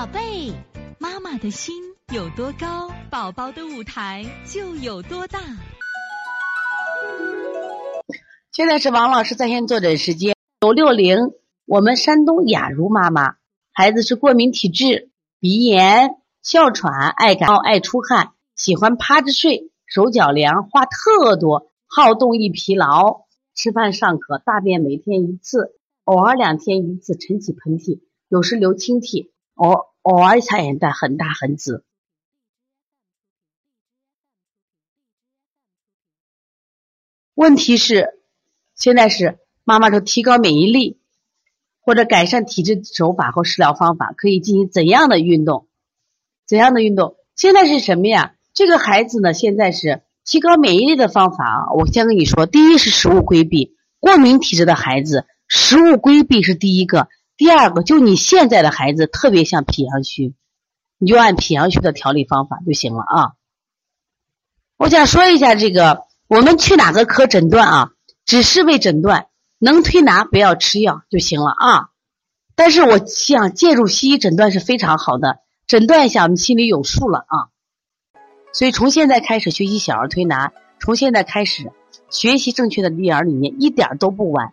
宝贝，妈妈的心有多高，宝宝的舞台就有多大。现在是王老师在线坐诊时间，九六零，我们山东雅茹妈妈，孩子是过敏体质，鼻炎、哮喘、爱感冒、爱出汗，喜欢趴着睡，手脚凉，话特多，好动易疲劳，吃饭尚可，大便每天一次，偶尔两天一次，晨起喷嚏，有时流清涕，偶偶尔擦眼袋很大很紫。问题是。现在是妈妈说提高免疫力或者改善体质手法和食疗方法可以进行怎样的运动？怎样的运动？现在是什么呀？这个孩子呢，现在是提高免疫力的方法啊！我先跟你说，第一是食物规避，过敏体质的孩子食物规避是第一个，第二个就你现在的孩子特别像脾阳虚，你就按脾阳虚的调理方法就行了啊！我想说一下这个，我们去哪个科诊断啊？只是为诊断，能推拿不要吃药就行了啊！但是我想介入西医诊断是非常好的，诊断一下我们心里有数了啊！所以从现在开始学习小儿推拿，从现在开始学习正确的育儿理念，一点都不晚。